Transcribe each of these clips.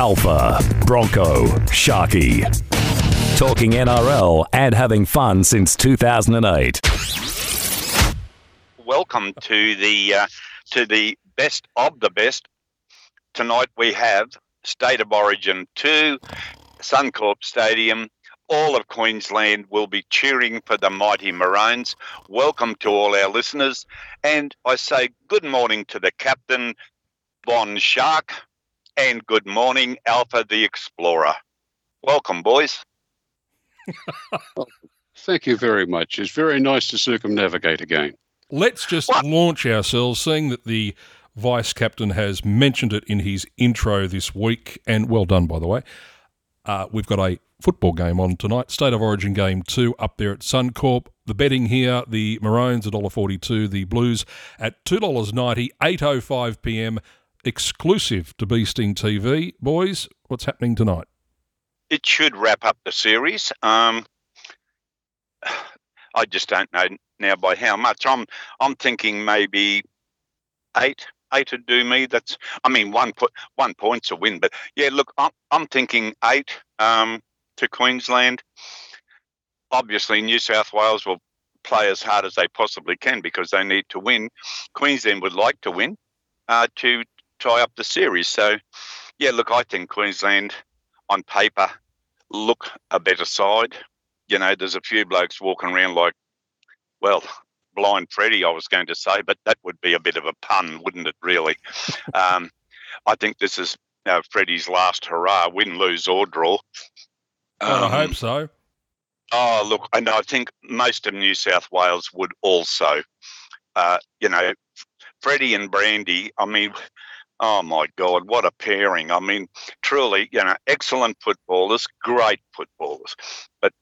Alpha, Bronco, Sharky. Talking NRL and having fun since 2008. Welcome to the uh, to the best of the best. Tonight we have State of Origin 2, Suncorp Stadium. All of Queensland will be cheering for the mighty Maroons. Welcome to all our listeners. And I say good morning to the captain, Von Shark, and good morning, Alpha the Explorer. Welcome, boys. Thank you very much. It's very nice to circumnavigate again. Let's just what? launch ourselves, seeing that the vice captain has mentioned it in his intro this week, and well done, by the way. Uh, we've got a football game on tonight. State of Origin game two up there at Suncorp. The betting here: the Maroons at $1.42, the Blues at $2.90, 8:05 p.m. Exclusive to Beasting TV. Boys, what's happening tonight? It should wrap up the series. Um, I just don't know now by how much. I'm I'm thinking maybe eight eight would do me. That's I mean one point's a win, but yeah, look, I'm I'm thinking eight um, to Queensland. Obviously, New South Wales will play as hard as they possibly can because they need to win. Queensland would like to win uh, to tie up the series. So, yeah, look, I think Queensland on paper look a better side. You know, there's a few blokes walking around like, well, blind Freddie, I was going to say, but that would be a bit of a pun, wouldn't it, really? um, I think this is uh, Freddie's last hurrah, win, lose, or draw. Um, I hope so. Oh, look, and I think most of New South Wales would also. Uh, you know, Freddie and Brandy, I mean, oh my God, what a pairing. I mean, truly, you know, excellent footballers, great footballers. But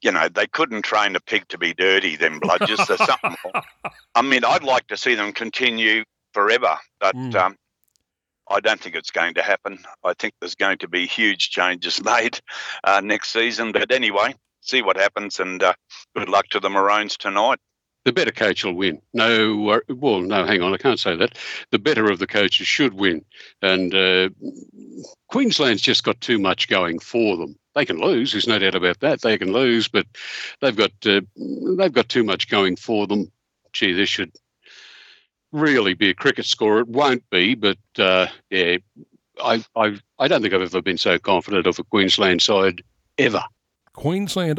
you know, they couldn't train a pig to be dirty, them bludgers. There's something more. I mean, I'd like to see them continue forever, but mm. um, I don't think it's going to happen. I think there's going to be huge changes made uh, next season. But anyway, see what happens, and uh, good luck to the Maroons tonight. The better coach will win. No, well, no, hang on, I can't say that. The better of the coaches should win, and uh, Queensland's just got too much going for them they can lose. There's no doubt about that. They can lose, but they've got uh, they've got too much going for them. Gee, this should really be a cricket score. It won't be, but uh, yeah, I, I I don't think I've ever been so confident of a Queensland side ever. Queensland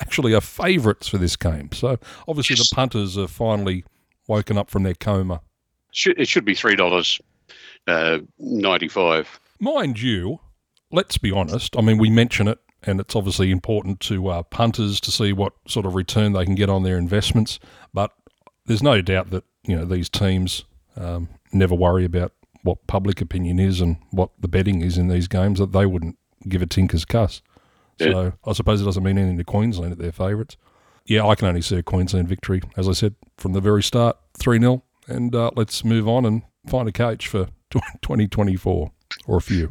actually are favourites for this game, so obviously yes. the punters are finally woken up from their coma. It should be three dollars uh, ninety five. Mind you, let's be honest. I mean, we mention it, and it's obviously important to uh, punters to see what sort of return they can get on their investments. But there's no doubt that you know these teams um, never worry about what public opinion is and what the betting is in these games. That they wouldn't give a tinker's cuss. Yeah. So I suppose it doesn't mean anything to Queensland at their favourites. Yeah, I can only see a Queensland victory, as I said from the very start, three 0 and uh, let's move on and find a coach for 2024 or a few.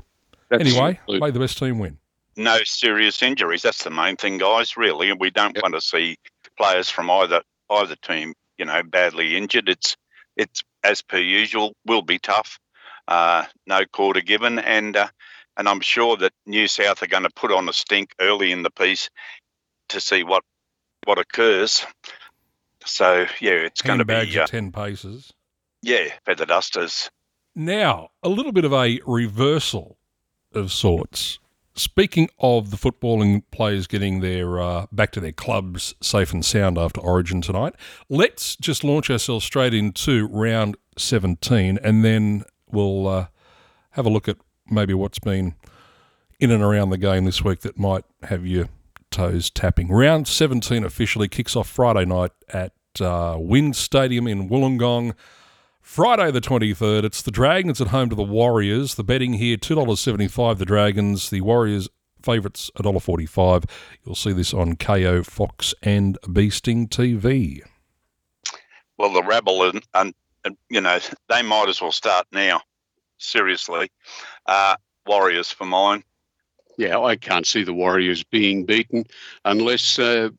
That's anyway, may the best team win. No serious injuries. That's the main thing, guys. Really, and we don't yep. want to see players from either either team, you know, badly injured. It's it's as per usual. Will be tough. Uh, no quarter given, and uh, and I'm sure that New South are going to put on a stink early in the piece to see what what occurs. So yeah, it's going to be uh, ten paces. Yeah, feather dusters. Now a little bit of a reversal of sorts. Speaking of the footballing players getting their uh, back to their clubs safe and sound after Origin tonight, let's just launch ourselves straight into round 17, and then we'll uh, have a look at maybe what's been in and around the game this week that might have your toes tapping. Round 17 officially kicks off Friday night at uh, WIN Stadium in Wollongong. Friday the 23rd, it's the Dragons at home to the Warriors. The betting here, $2.75 the Dragons, the Warriors favourites $1.45. You'll see this on Kayo Fox and Beasting TV. Well, the rabble and, and, and you know, they might as well start now. Seriously. Uh, Warriors for mine. Yeah, I can't see the Warriors being beaten unless uh,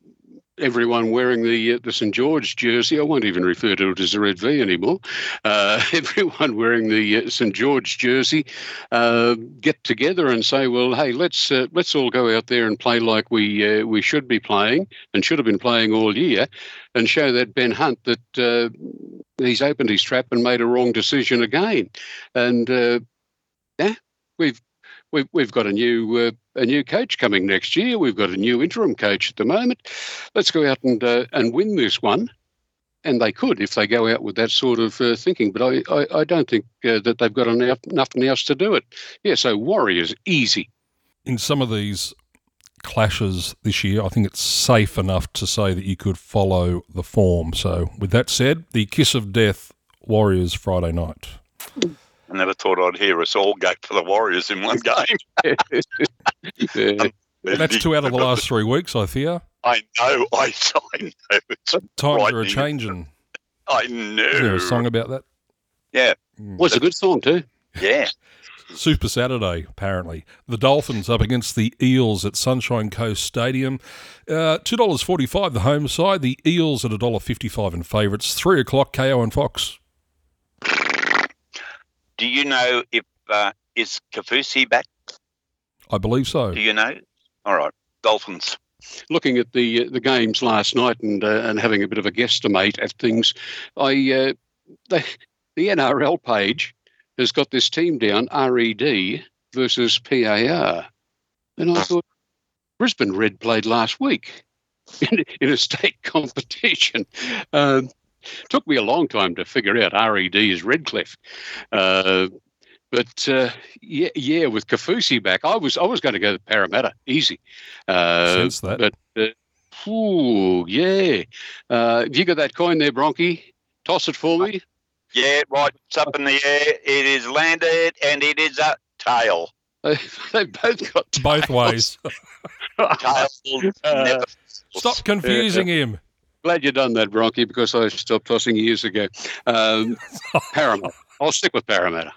everyone wearing the uh, the St George jersey. I won't even refer to it as a red V anymore. Uh, everyone wearing the uh, St George jersey uh, get together and say, "Well, hey, let's uh, let's all go out there and play like we uh, we should be playing and should have been playing all year, and show that Ben Hunt that he's opened his trap and made a wrong decision again." And yeah, we've we've we've got a new uh, a new coach coming next year. We've got a new interim coach at the moment. Let's go out and uh, and win this one. And they could if they go out with that sort of uh, thinking, but I, I, I don't think uh, that they've got enough nothing else to do it. Yeah, so Warriors easy. In some of these clashes this year, I think it's safe enough to say that you could follow the form. So, with that said, the kiss of death Warriors Friday night. I never thought I'd hear us all go for the Warriors in one game. yeah. That's two out of the last three weeks, I fear. I know, I, I know. It's Times are a changing. I know. Is there a song about that? Yeah. Mm. Was a good song too. Yeah. Super Saturday, apparently. The Dolphins up against the Eels at Sunshine Coast Stadium. Uh, $2.45 the home side. The Eels at $1.55 in favourites. 3 o'clock, Kayo and Fox. Do you know if uh, is Kaufusi back? I believe so. Do you know? All right, Dolphins. Looking at the uh, the games last night and uh, and having a bit of a guesstimate at things, I uh, the the NRL page has got this team down RED versus PAR, and I thought Brisbane Red played last week in, in a state competition. Um, Took me a long time to figure out RED is Redcliffe. Uh, but uh, yeah, yeah, with Kaufusi back, I was I was going to go to Parramatta, easy. Uh, Sense that. But uh, ooh, yeah. Uh, have you got that coin there, Bronky? Toss it for me. Yeah, right. It's up in the air. It is landed, and it is a tail. they both got tails. both ways. tail. Uh, Stop confusing him. Glad you done that, Bronky, because I stopped tossing years ago. Um, Parramatta. I'll stick with Parramatta.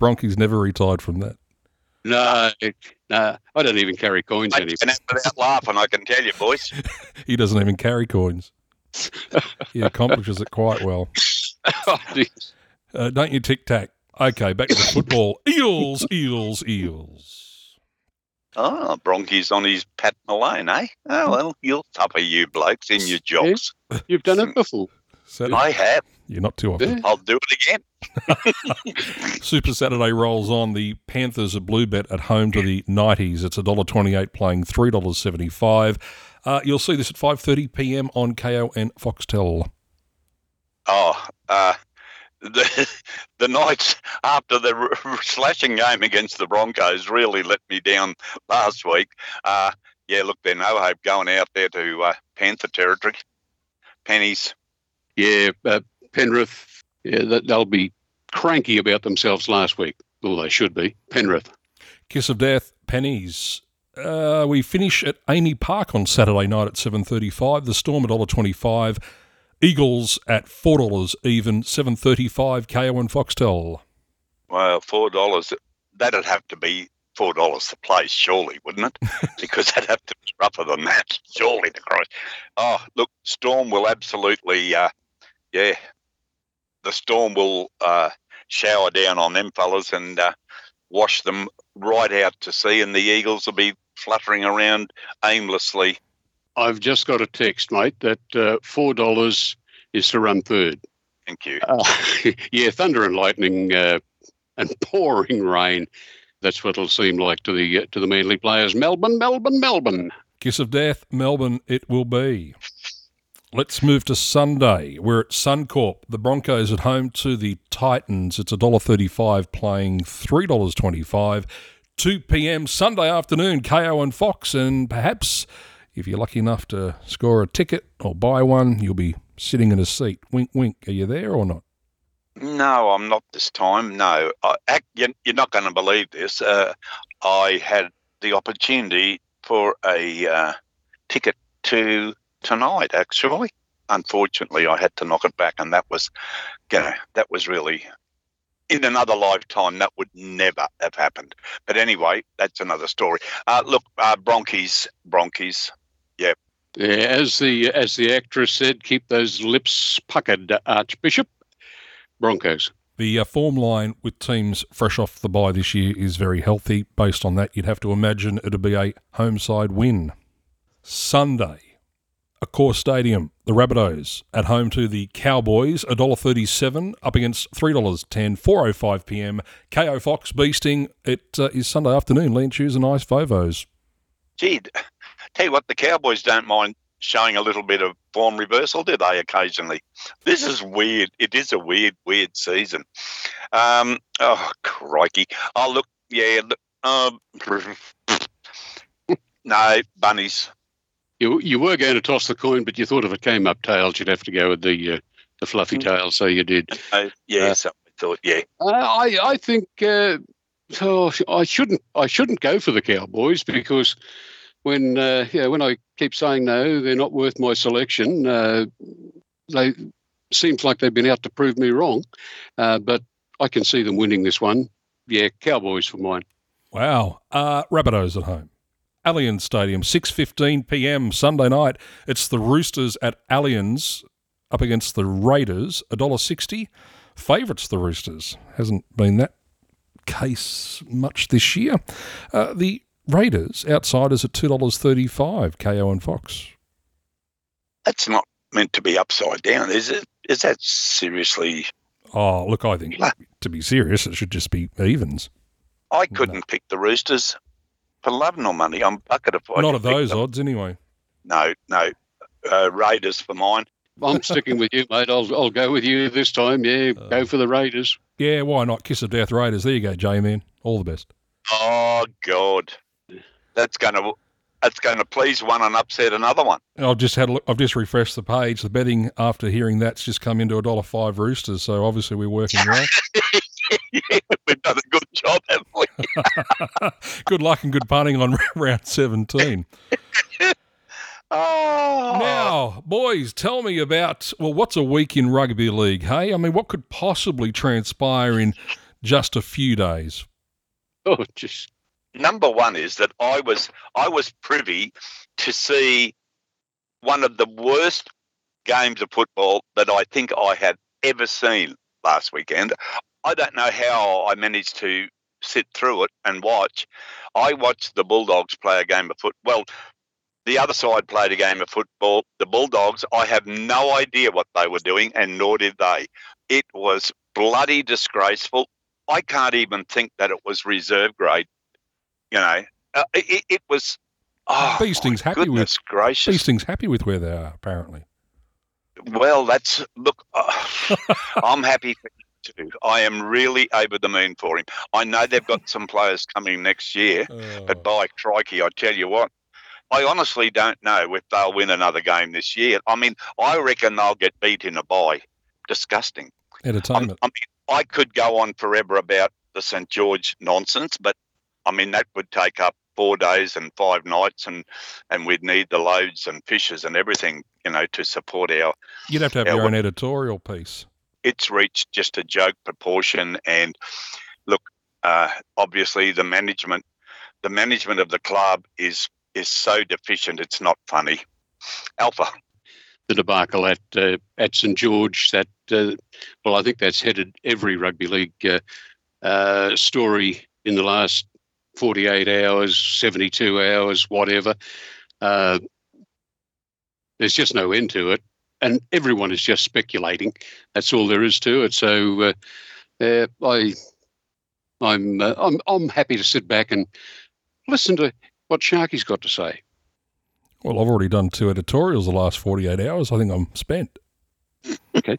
Bronky's never retired from that. No, no, I don't even carry coins I anymore. can without laughing, I can tell you, boys. he doesn't even carry coins. he accomplishes it quite well. oh, uh, don't you tic tac? Okay, back to the football. Eels, eels, eels. Oh, Bronky's on his Pat Malone, eh? Oh, well, you'll suffer, you blokes, in your jocks. You've done it before. So, I have. You're not too often. I'll do it again. Super Saturday rolls on. The Panthers are blue bet at home to the Knighties. It's $1.28 playing $3.75. Uh, you'll see this at 5.30 p.m. on Kayo and Foxtel. Oh, uh, the the Knights after the slashing game against the Broncos really let me down last week. Uh, yeah, look, they're no hope going out there to uh, Panther territory. Pennies. Yeah, uh, Penrith. Yeah, they'll be cranky about themselves last week. Well, they should be. Penrith. Kiss of Death, Pennies. Uh, we finish at AAMI Park on Saturday night at 7.35. The Storm at $1.25. Eagles at four dollars even, seven thirty five Kayo and Foxtel. Well, four dollars. That'd have to be four dollars the place, surely, wouldn't it? because that'd have to be rougher than that, surely. The Christ. Oh, look, Storm will absolutely, uh, yeah, the Storm will uh, shower down on them fellas and uh, wash them right out to sea, and the Eagles will be fluttering around aimlessly I've just got a text, mate, that uh, four dollars is to run third. Thank you. Uh, yeah, thunder and lightning uh, and pouring rain. That's what it'll seem like to the uh, to the Manly players. Melbourne, Melbourne, Melbourne. Kiss of death, Melbourne. It will be. Let's move to Sunday. We're at Suncorp. The Broncos at home to the Titans. It's $1.35 playing $3.25. 2 p.m. Sunday afternoon, Kayo and Fox, and perhaps if you're lucky enough to score a ticket or buy one, you'll be sitting in a seat. Wink, wink. Are you there or not? No, I'm not this time. No, I, you're not going to believe this. Uh, I had the opportunity for a uh, ticket to tonight. Actually, unfortunately, I had to knock it back, and that was, you know, that was really in another lifetime that would never have happened. But anyway, that's another story. Uh, look, uh, Bronchies, Bronchies, yeah, Yeah, as the as the actress said, keep those lips puckered, Archbishop. Broncos. The uh, form line with teams fresh off the bye this year is very healthy. Based on that, you'd have to imagine it'd be a home side win. Sunday, Accor Stadium, the Rabbitohs at home to the Cowboys, $1.37 up against $3.10, 4.05 p.m. Kayo Fox beasting. It uh, is Sunday afternoon. Lean Shoes and Ice Vovos. Gee, tell you what, the Cowboys don't mind showing a little bit of form reversal, do they, occasionally? This is weird. It is a weird, weird season. Um, oh, crikey. Oh, look, yeah, look, um, no, bunnies. You, you were going to toss the coin, but you thought if it came up tails, you'd have to go with the uh, the fluffy Mm. tail, so you did. Uh, yeah, so I thought, yeah. Uh, I I think uh, oh, I shouldn't I shouldn't go for the Cowboys because when uh, yeah when I keep saying no, they're not worth my selection. Uh, they seems like they've been out to prove me wrong, uh, but I can see them winning this one. Yeah, Cowboys for mine. Wow. Uh, Rabbitohs at home. Allianz Stadium, 6.15 p.m. Sunday night. It's the Roosters at Allianz up against the Raiders, $1.60. Favourites, the Roosters. Hasn't been that case much this year. Uh, the Raiders, outsiders at $2.35, Kayo and Fox. That's not meant to be upside down, is it? Is that seriously? Oh, look, I think, to be serious, it should just be evens. I couldn't pick the Roosters for love nor money. I'm bucket if I Not could of those odds, anyway. No, no. Uh, Raiders for mine. I'm sticking with you, mate. I'll I'll go with you this time. Yeah, go for the Raiders. Yeah, why not? Kiss of Death Raiders. There you go, J-Man. All the best. Oh God, that's going to that's going to please one and upset another one. I've just had a look, I've just refreshed the page. The betting after hearing that's just come into a dollar five roosters. So obviously we're working well. yeah, we've done a good job, haven't we? good luck and good punting on round seventeen. Oh, Now, boys, tell me about well, what's a week in rugby league? Hey, I mean, what could possibly transpire in just a few days? Oh, just number one is that I was I was privy to see one of the worst games of football that I think I had ever seen last weekend. I don't know how I managed to sit through it and watch. I watched the Bulldogs play a game of foot. Well, the other side played a game of football. The Bulldogs, I have no idea what they were doing, and nor did they. It was bloody disgraceful. I can't even think that it was reserve grade. You know, uh, it, it was. Oh, Beesting's my happy with- gracious. Beesting's happy with where they are, apparently. Well, that's look. Uh, I'm happy for him too. I am really over the moon for him. I know they've got some players coming next year, but Oh. by crikey, I tell you what, I honestly don't know if they'll win another game this year. I mean, I reckon they'll get beat in a bye. Disgusting. Entertainment. I mean, I could go on forever about the St George nonsense, but I mean that would take up four days and five nights, and and we'd need the loads and fishes and everything, you know, to support our. You'd have to have yeah, your own editorial piece. It's reached just a joke proportion, and look, uh, obviously the management, the management of the club is is so deficient. It's not funny. Alpha. the debacle at uh, at St George. That uh, well, I think that's headed every rugby league uh, uh, story in the last forty eight hours, seventy two hours, whatever. Uh, there's just no end to it, and everyone is just speculating. That's all there is to it. So uh, uh, I. I'm uh, I'm I'm happy to sit back and listen to what Sharky's got to say. Well, I've already done two editorials the last 48 hours. I think I'm spent. Okay.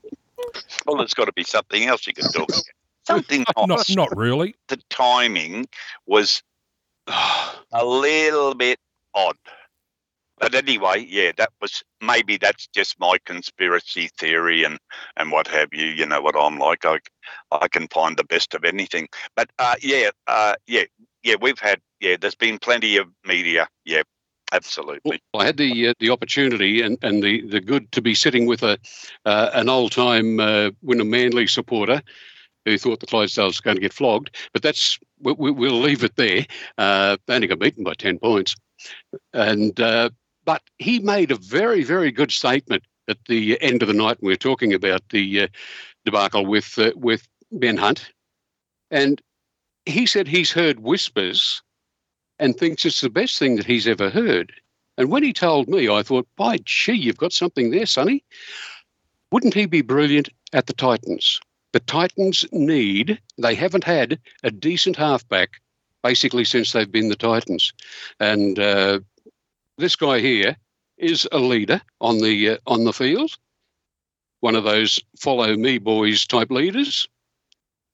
Well, there's got to be something else you can talk about. Something Not, not really. the timing was a little bit odd. But anyway, yeah, that was maybe that's just my conspiracy theory and and what have you. You know what I'm like. I I can find the best of anything. But uh, yeah, uh, yeah, yeah. We've had yeah. There's been plenty of media. Yeah, absolutely. Well, I had the uh, the opportunity and, and the, the good to be sitting with a uh, an old time uh, Wynnum Manly supporter who thought the Clydesdales was going to get flogged. But that's we, we, we'll leave it there. Uh, they only got beaten by ten points, and uh, but he made a very, very good statement at the end of the night. We were talking about the uh, debacle with uh, with Ben Hunt, and he said he's heard whispers and thinks it's the best thing that he's ever heard. And when he told me, I thought, by gee, you've got something there, Sonny. Wouldn't he be brilliant at the Titans? The Titans need, they haven't had a decent halfback basically since they've been the Titans. And uh, this guy here is a leader on the uh, on the field, one of those follow me boys type leaders.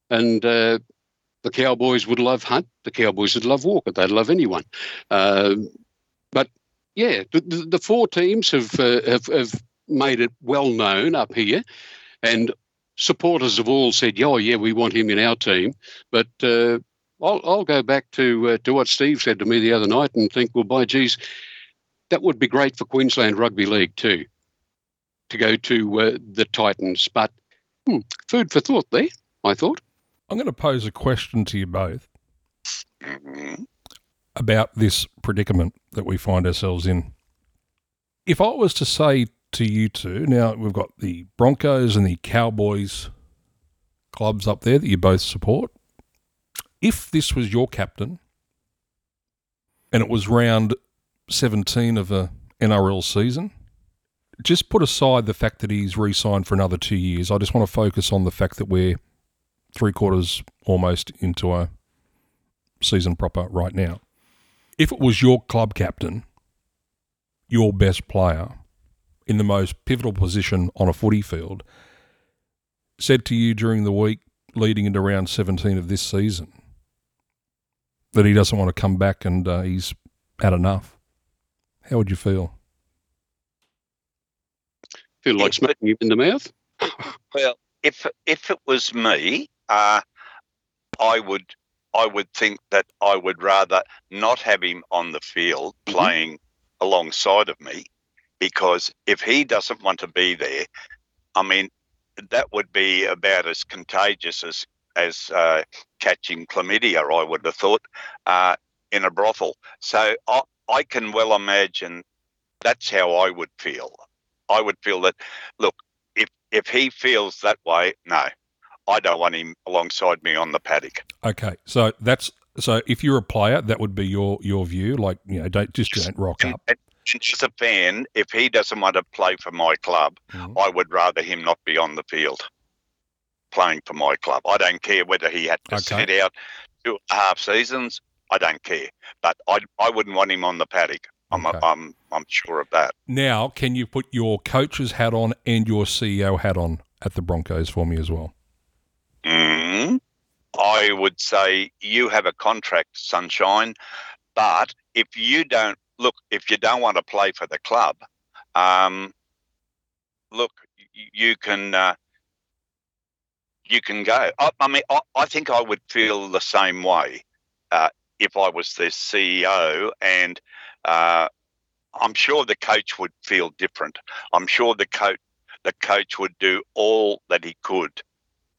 And uh, the Cowboys would love Hunt. The Cowboys would love Walker. They'd love anyone. Uh, but yeah, the, the, four teams have, uh, have, have made it well known up here, and supporters have all said, "Oh yeah, we want him in our team." But uh, I'll, I'll go back to uh, to what Steve said to me the other night and think, well, by geez, that would be great for Queensland Rugby League too, to go to uh, the Titans. But hmm, food for thought there. I thought. I'm going to pose a question to you both Mm-hmm. about this predicament that we find ourselves in. If I was to say to you two, now we've got the Broncos and the Cowboys clubs up there that you both support. If this was your captain and it was round 17 of a NRL season, just put aside the fact that he's re signed for another two years. I just want to focus on the fact that we're three quarters almost into a season proper right now. If it was your club captain, your best player in the most pivotal position on a footy field, said to you during the week leading into round 17 of this season that he doesn't want to come back and uh, he's had enough, how would you feel? Feel like smacking him in the mouth? Well, if if it was me, uh, I would I would think that I would rather not have him on the field Mm-hmm. playing alongside of me, because if he doesn't want to be there, I mean, that would be about as contagious as as uh, catching chlamydia. I would have thought uh, in a brothel. So I, I can well imagine that's how I would feel. I would feel that look, if if he feels that way, no, I don't want him alongside me on the paddock. Okay, so that's so if you're a player, that would be your your view. Like you know, don't just don't rock up. and as a fan, if he doesn't want to play for my club, Mhm. I would rather him not be on the field playing for my club. I don't care whether he had to Okay. sit out two half seasons. I don't care, but I I wouldn't want him on the paddock. I'm Okay. I'm I'm sure of that. Now, can you put your coach's hat on and your CEO hat on at the Broncos for me as well? Mm, I would say you have a contract, sunshine, but if you don't look, if you don't want to play for the club, um, look, you can uh, you can go. I, I mean, I, I think I would feel the same way uh, if I was the CEO, and uh, I'm sure the coach would feel different. I'm sure the coach the coach would do all that he could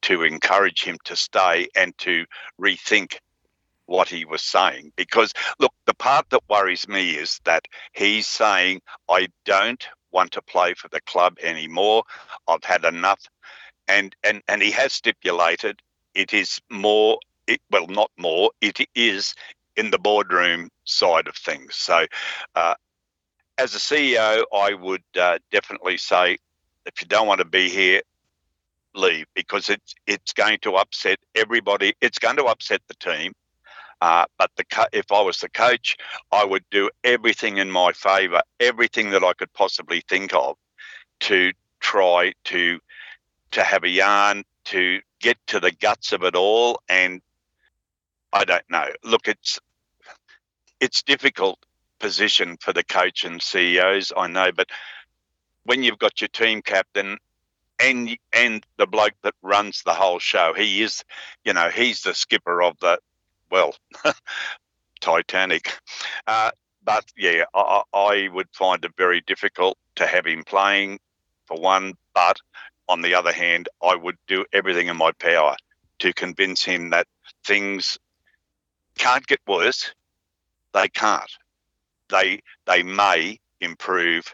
to encourage him to stay and to rethink what he was saying. Because, look, the part that worries me is that he's saying, I don't want to play for the club anymore. I've had enough. And, and, and he has stipulated it is more, it, well, not more, it is in the boardroom side of things. So, uh, as a CEO, I would uh, definitely say if you don't want to be here, leave because it's it's going to upset everybody. It's going to upset the team. Uh, but the co- if I was the coach, I would do everything in my favour, everything that I could possibly think of, to try to to have a yarn, to get to the guts of it all. And I don't know. Look, it's it's difficult position for the coach and CEOs. I know, but when you've got your team captain and and the bloke that runs the whole show. He is, you know, he's the skipper of the, well, Titanic. Uh, but yeah, I, I would find it very difficult to have him playing for one. But on the other hand, I would do everything in my power to convince him that things can't get worse. They can't. They they may, improve,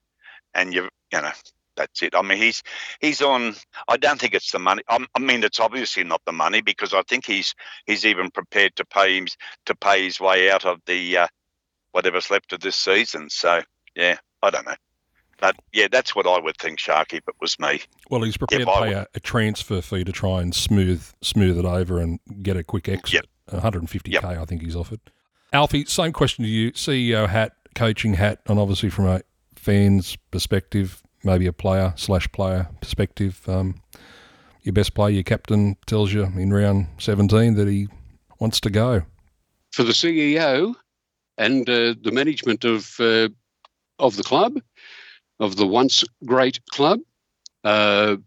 and you you know that's it. I mean, he's he's on. I don't think it's the money. I, I mean, it's obviously not the money because I think he's he's even prepared to pay him to pay his way out of the uh, whatever's left of this season. So yeah, I don't know. But yeah, that's what I would think, Sharky, if it was me. Well, he's prepared to pay a, a, transfer fee to try and smooth smooth it over and get a quick exit. Yep. 150k, yep. I think he's offered. Alfie, same question to you. CEO hat, coaching hat, and obviously from a fan's perspective, maybe a player slash player perspective, um, your best player, your captain, tells you in round 17 that he wants to go. For the CEO and uh, the management of uh, of the club, of the once great club, uh,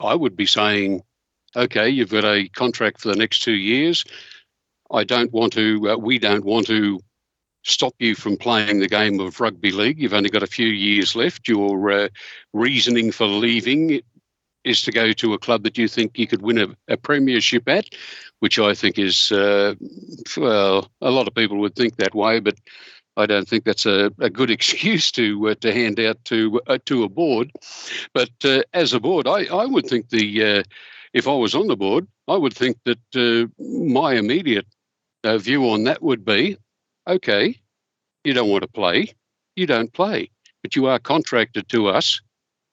I would be saying, okay, you've got a contract for the next two years. I don't want to. Uh, we don't want to stop you from playing the game of rugby league. You've only got a few years left. Your uh, reasoning for leaving is to go to a club that you think you could win a, a premiership at, which I think is, uh, well, a lot of people would think that way, but I don't think that's a, a good excuse to uh, to hand out to uh, to a board. But uh, as a board, I, I would think the uh, if I was on the board, I would think that my immediate view on that would be okay, you don't want to play, you don't play, but you are contracted to us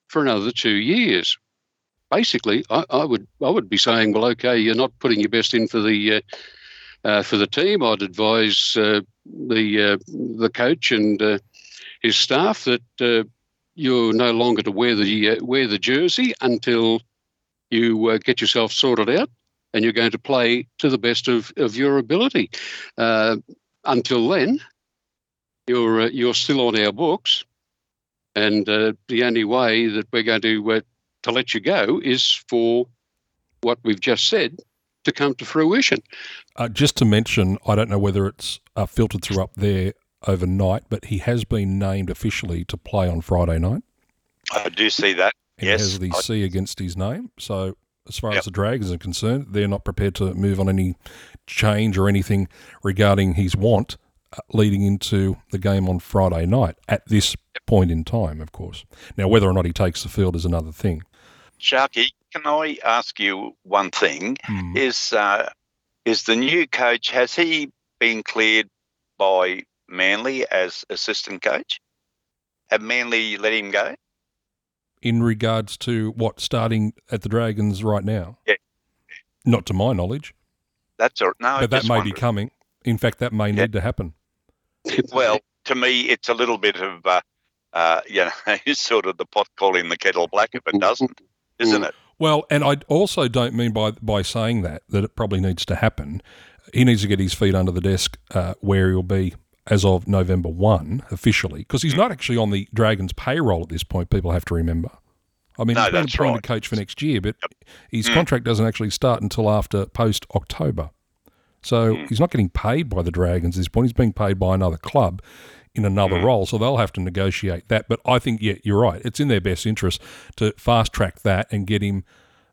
for another two years. Basically, I, I would I would be saying, well, okay, you're not putting your best in for the uh, uh, for the team. I'd advise uh, the uh, the coach and uh, his staff that uh, you're no longer to wear the wear the jersey until you get yourself sorted out and you're going to play to the best of, of your ability. Until then, you're uh, you're still on our books, and uh, the only way that we're going to uh, to let you go is for what we've just said to come to fruition. Uh, just to mention, I don't know whether it's uh, filtered through up there overnight, but he has been named officially to play on Friday night. I do see that. He yes, has the I... C against his name. So as far yep. as the Dragons are concerned, they're not prepared to move on any change or anything regarding his want uh, leading into the game on Friday night at this point in time, of course. Now, whether or not he takes the field is another thing. Sharky, can I ask you one thing? Hmm. Is uh, is the new coach has he been cleared by Manly as assistant coach? Have Manly let him go? In regards to what starting at the Dragons right now? Yeah. Not to my knowledge. That's a, no. But that may be coming. In fact, that may yeah. need to happen. Well, to me, it's a little bit of, uh, uh, you know, sort of the pot calling the kettle black if it doesn't, isn't it? Well, and I also don't mean by by saying that that it probably needs to happen. He needs to get his feet under the desk uh, where he'll be as of November one officially, because he's mm. not actually on the Dragons' payroll at this point. People have to remember. I mean, no, he's been appointed right. coach for next year, but yep. his mm. contract doesn't actually start until after post October. So mm. he's not getting paid by the Dragons at this point. He's being paid by another club in another mm. role. So they'll have to negotiate that. But I think, yeah, you're right. It's in their best interest to fast track that and get him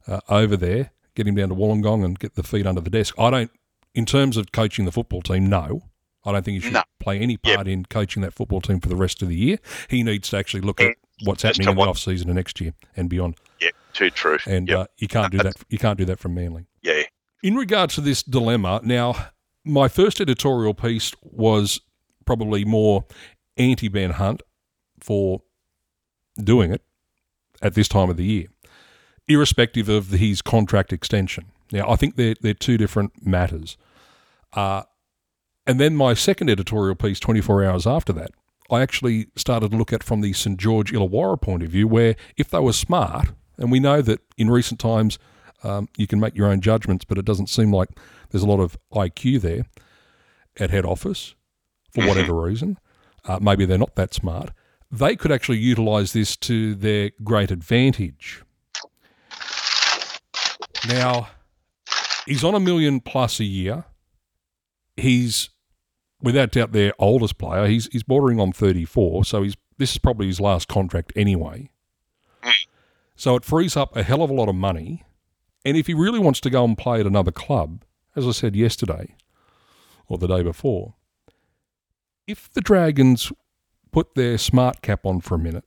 uh, over there, get him down to Wollongong and get the feet under the desk. I don't, in terms of coaching the football team, no. I don't think he should no. play any part yep. in coaching that football team for the rest of the year. He needs to actually look at what's happening in the off season and next year and beyond. Yeah, too true. And yep. uh, you can't do that. You can't do that from Manly. Yeah. In regards to this dilemma, now my first editorial piece was probably more anti Ben Hunt for doing it at this time of the year, irrespective of his contract extension. Now, I think they're, they're two different matters. Uh, and then my second editorial piece, 24 hours after that, I actually started to look at from the St George Illawarra point of view, where if they were smart, and we know that in recent times um, you can make your own judgments, but it doesn't seem like there's a lot of IQ there at head office for mm-hmm. whatever reason. Uh, maybe they're not that smart. They could actually utilise this to their great advantage. Now, he's on a million plus a year. He's without doubt their oldest player. He's he's bordering on 34, so he's this is probably his last contract anyway. Hmm. So it frees up a hell of a lot of money. And if he really wants to go and play at another club, as I said yesterday or the day before, if the Dragons put their smart cap on for a minute,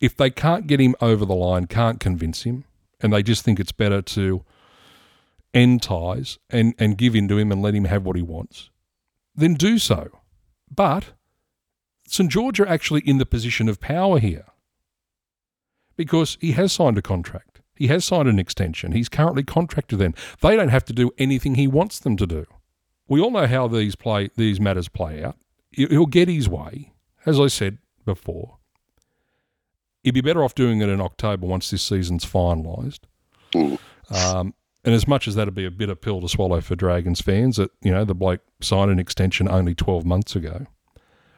if they can't get him over the line, can't convince him, and they just think it's better to end ties and, and give in to him and let him have what he wants, then do so. But St George are actually in the position of power here because he has signed a contract. He has signed an extension. He's currently contracted them. They don't have to do anything he wants them to do. We all know how these play these matters play out. He'll get his way, as I said before. He'd be better off doing it in October once this season's finalised. Um, and as much as that'd be a bitter pill to swallow for Dragons fans, that you know the bloke signed an extension only twelve months ago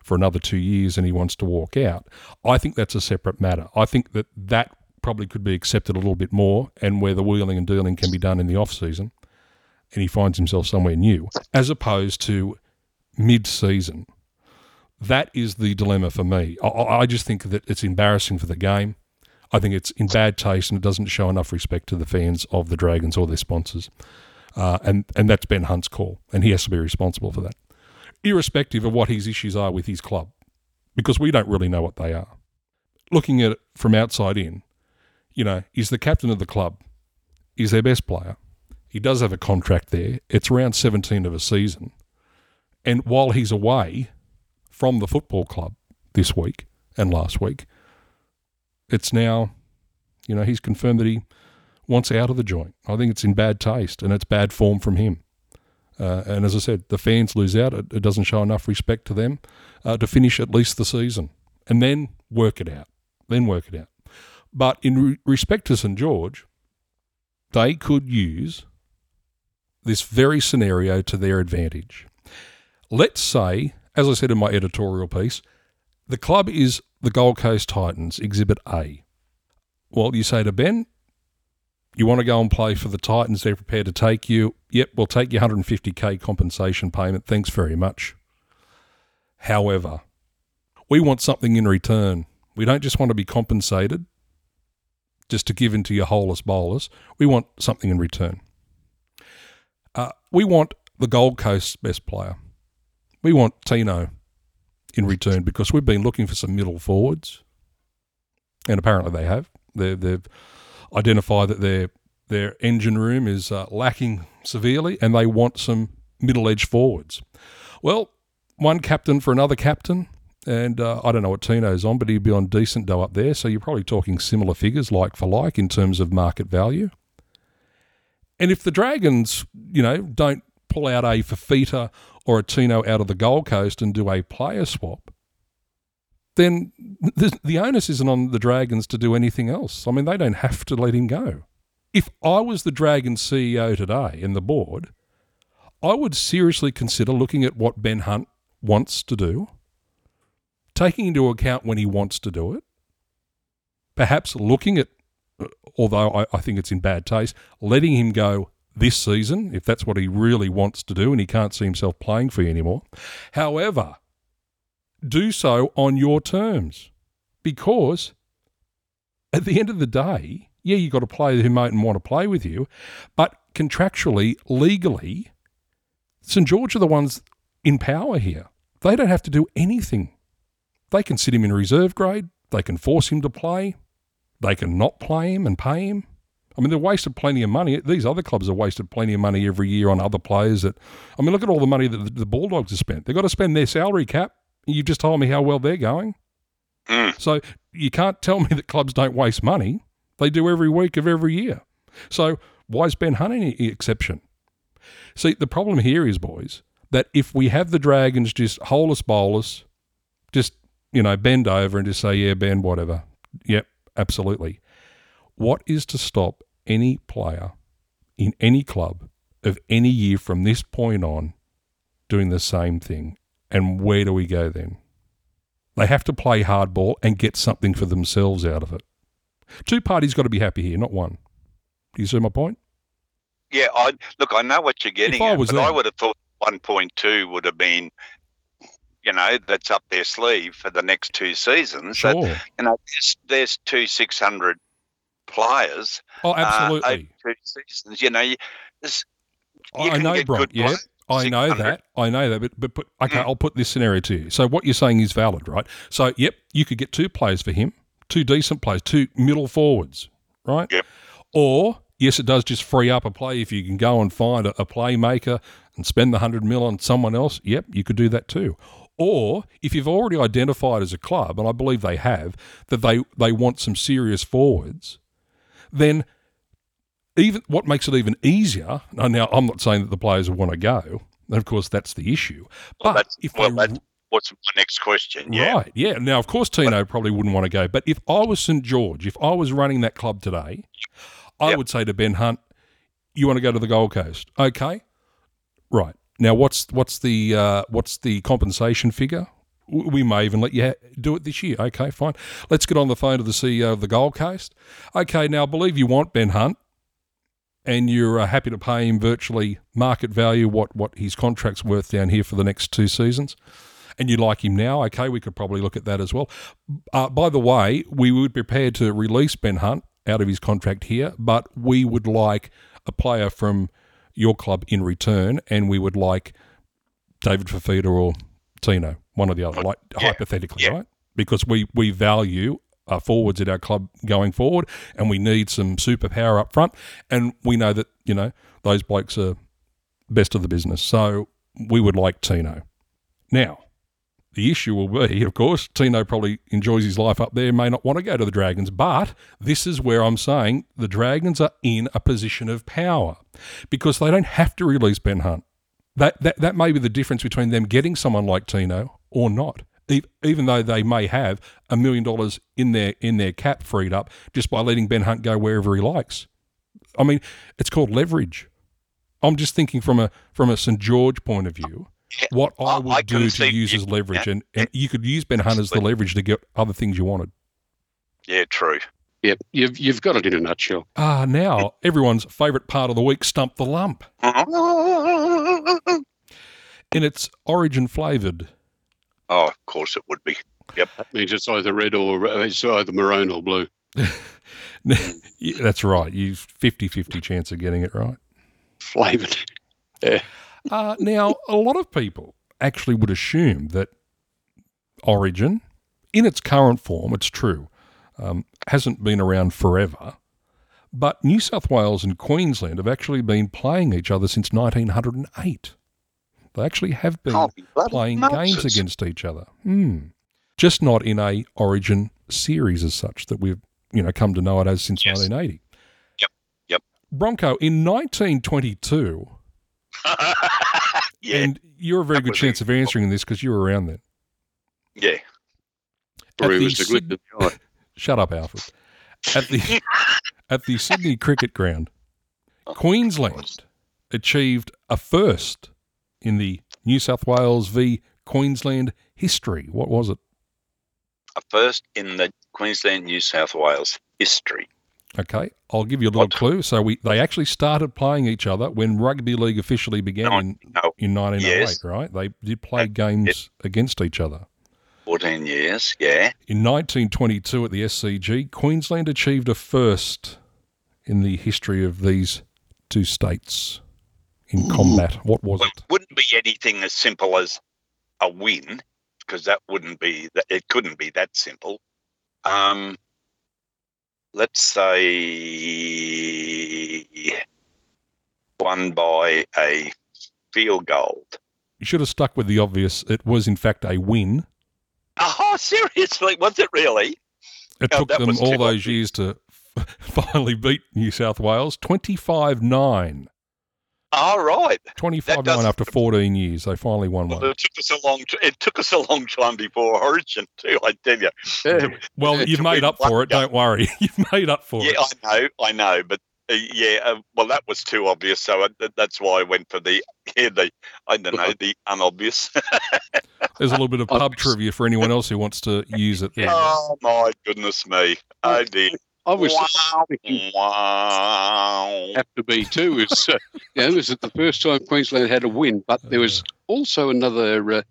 for another two years and he wants to walk out. I think that's a separate matter. I think that that probably could be accepted a little bit more and where the wheeling and dealing can be done in the off season and he finds himself somewhere new as opposed to mid season. That is the dilemma for me. I, I just think that it's embarrassing for the game. I think it's in bad taste and it doesn't show enough respect to the fans of the Dragons or their sponsors. Uh, and, and that's Ben Hunt's call, and he has to be responsible for that irrespective of what his issues are with his club, because we don't really know what they are. Looking at it from outside in, you know, he's the captain of the club, he's their best player. He does have a contract there. It's around 17 of a season. And while he's away from the football club this week and last week, it's now, you know, he's confirmed that he wants out of the joint. I think it's in bad taste and it's bad form from him. Uh, and as I said, the fans lose out. It, it doesn't show enough respect to them uh, to finish at least the season and then work it out. Then work it out. But in re- respect to St George, they could use this very scenario to their advantage. Let's say, as I said in my editorial piece, the club is the Gold Coast Titans, Exhibit A. Well, you say to Ben, you want to go and play for the Titans, they're prepared to take you. Yep, we'll take your 150k compensation payment. Thanks very much. However, we want something in return. We don't just want to be compensated just to give into your holeless bowlers. We want something in return. Uh, we want the Gold Coast best player. We want Tino in return because we've been looking for some middle forwards, and apparently they have. They're, they've identified that their their engine room is uh, lacking severely, and they want some middle edge forwards. Well, one captain for another captain, and uh, I don't know what Tino's on, but he'd be on decent dough up there. So you're probably talking similar figures, like for like, in terms of market value. And if the Dragons, you know, don't pull out a Fifita or a Tino out of the Gold Coast and do a player swap, then the, the onus isn't on the Dragons to do anything else. I mean, they don't have to let him go. If I was the Dragons CEO today in the board, I would seriously consider looking at what Ben Hunt wants to do, taking into account when he wants to do it, perhaps looking at, although I, I think it's in bad taste, letting him go this season, if that's what he really wants to do and he can't see himself playing for you anymore. However, do so on your terms. Because at the end of the day, yeah, you've got a player who mightn't want to play with you, but contractually, legally, St George are the ones in power here. They don't have to do anything. They can sit him in reserve grade, they can force him to play, they can not play him and pay him. I mean, they've wasted plenty of money. These other clubs have wasted plenty of money every year on other players. That I mean, look at all the money that the Bulldogs have spent. They've got to spend their salary cap You've just told me how well they're going. Mm. So you can't tell me that clubs don't waste money. They do every week of every year. So why is Ben Hunt any exception? See, the problem here is, boys, that if we have the Dragons just holeless bowlers, just, you know, bend over and just say, yeah, Ben, whatever. Yep, absolutely. What is to stop any player in any club of any year from this point on doing the same thing and where do we go then? They have to play hardball and get something for themselves out of it. Two parties got to be happy here, not one. Do you see my point? Yeah, I look. I know what you're getting If I at, was but them- I would have thought 1.2 would have been, you know, that's up their sleeve for the next two seasons. That, Sure. you know, there's, there's two 600 players Oh, uh, absolutely. two seasons. You know, you, this, I you I know, Bron. Yeah. I know that. I know that. But, but, but okay, Mm. I'll put this scenario to you. So what you're saying is valid, right? So, yep, you could get two players for him, two decent players, two middle forwards, right? Yep. Or, yes, it does just free up a play if you can go and find a, a playmaker and spend the 100 mil on someone else. Yep, you could do that too. Or if you've already identified as a club, and I believe they have, that they, they want some serious forwards, then even what makes it even easier. Now, now I'm not saying that the players want to go. And of course, that's the issue. But that's- if well, they What's my next question? Yeah. right, yeah. Now, of course, Tino probably wouldn't want to go. But if I was St George, if I was running that club today, I Yep. would say to Ben Hunt, "You want to go to the Gold Coast? Okay, right. Now, what's what's the uh, what's the compensation figure? We may even let you do it this year. Okay, fine. Let's get on the phone to the CEO of the Gold Coast. Okay, now I believe you want Ben Hunt, and you're uh, happy to pay him virtually market value what what his contract's worth down here for the next two seasons. And you like him now? Okay, we could probably look at that as well. Uh, by the way, we would be prepared to release Ben Hunt out of his contract here, but we would like a player from your club in return, and we would like David Fifita or Tino, one or the other, like Yeah, hypothetically, yeah. right? Because we we value uh, forwards at our club going forward, and we need some superpower up front, and we know that you know those blokes are best of the business, so we would like Tino. Now, the issue will be, of course, Tino probably enjoys his life up there, may not want to go to the Dragons, but this is where I'm saying the Dragons are in a position of power because they don't have to release Ben Hunt. That, that, that may be the difference between them getting someone like Tino or not, e- even though they may have a million dollars in their, in their cap freed up just by letting Ben Hunt go wherever he likes. I mean, it's called leverage. I'm just thinking from a from a St George point of view, what I I- would I do to see- use as leverage, yeah. and, and you could use Ben Hunt as the leverage to get other things you wanted. Yeah, true. Yep, you've you've got it in a nutshell. Ah, now everyone's favourite part of the week, stump the lump, in it's origin flavoured. Of course it would be. Yep. That means it's either red or uh, it's either maroon or blue. Yeah, that's right. You 50-50 chance of getting it right. Flavoured. Uh, now, a lot of people actually would assume that Origin, in its current form, it's true, um, hasn't been around forever. But New South Wales and Queensland have actually been playing each other since 1908. They actually have been playing Moses. games against each other. Hmm. Just not in a Origin series as such that we've you know come to know it as since Yes. 1980. Yep, yep. Bronco in 1922. yeah, And you're a very That good was chance of answering this because you were around then. yeah. At Or it the was the glint Syd- of the eye. Shut up, Alfred. At the at the Sydney Cricket Ground, Queensland achieved a first in the New South Wales v Queensland history. What was it? A first in the Queensland, New South Wales history. Okay, I'll give you a little What? clue. So we they actually started playing each other when rugby league officially began No, in, no, in 1908. Yes. Right? They did play Uh, games against each other. 14 years. Yeah. In 1922 at the SCG, Queensland achieved a first in the history of these two states in combat. What was Well, it? it wouldn't be anything as simple as a win, because that wouldn't be. that It couldn't be that simple. Um, let's say won by a field goal. You should have stuck with the obvious. It was, in fact, a win. Oh, seriously? Was it really? It Oh, took them all those years to finally beat New South Wales 25 9. All right. 25 9 does- after 14 years. They finally won Well, one. it took us a long. It took us a long time before Origin too. I tell you. Yeah, Well, to you've made up for one it. Don't worry. You've made up for Yeah, it. Yeah, I know, I know, but uh, yeah, uh, well, that was too obvious, so I, that's why I went for the yeah, the I don't know the unobvious. There's a little bit of pub trivia for anyone else who wants to use it. There. oh my goodness me! Oh dear! I was wow! thinking wow! have to be too. Is uh, you know, was it the first time Queensland had a win? But there was also another uh,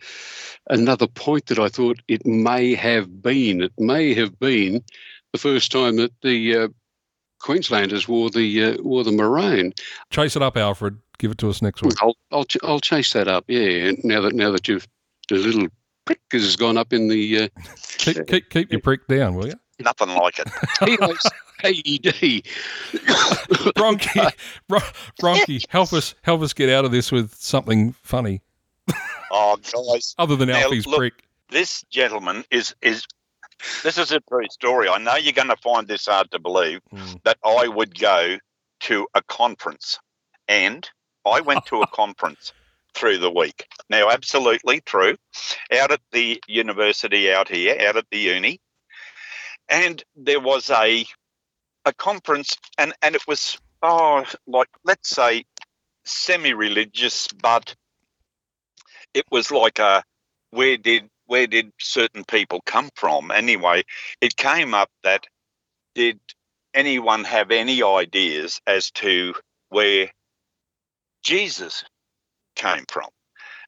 another point that I thought it may have been. It may have been the first time that the uh, Queenslanders wore the uh, wore the maroon. Chase it up, Alfred. Give it to us next week. I'll I'll, ch- I'll chase that up. Yeah. Now that now that you've the little prick has gone up in the uh, Keep, keep, keep your prick down, will you? Nothing like it. AED. Bronchi, Bron- Bronchi, help us help us get out of this with something funny Oh, guys, other than Now, Alfie's look- prick. this gentleman is is. This is a true story. I know you're going to find this hard to believe Mm. that I would go to a conference, and I went to a conference through the week. Now, absolutely true. Out at the university out here, out at the uni, and there was a a conference, and and it was oh, like let's say semi-religious, but it was like a where did where did certain people come from? Anyway, it came up that did anyone have any ideas as to where Jesus came from?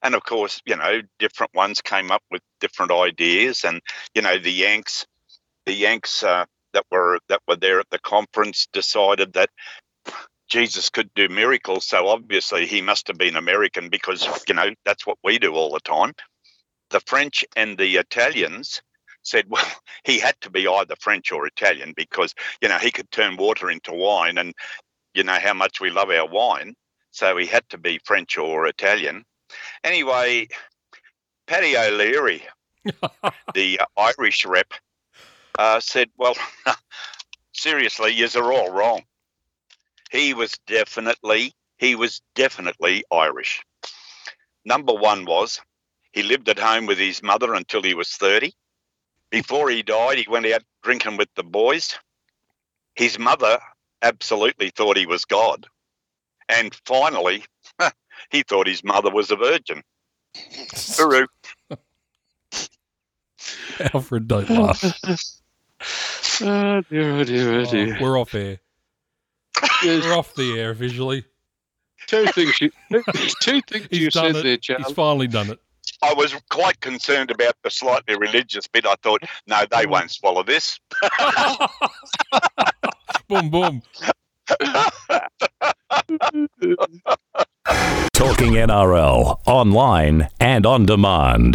And of course, you know, different ones came up with different ideas, and you know, the Yanks, the Yanks uh, that were that were there at the conference decided that Jesus could do miracles, so obviously he must have been American because you know that's what we do all the time. The French and the Italians said, well, he had to be either French or Italian because you know he could turn water into wine, and you know how much we love our wine, so he had to be French or Italian. Anyway, Paddy O'Leary, the Irish rep, uh, said, "Well, seriously, yous are all wrong. He was definitely, he was definitely Irish. Number one was he lived at home with his mother until he was 30. Before he died, he went out drinking with the boys. His mother absolutely thought he was God. And finally, he thought his mother was a virgin. Hooroo. Alfred, don't laugh. Oh dear, oh dear, oh dear. we're off air. There's We're off the air officially. two things you, two things He's you done said it. there, He's finally done it. I was quite concerned about the slightly religious bit. I thought, no, they mm. won't swallow this. boom, boom. Talking NRL online and on demand.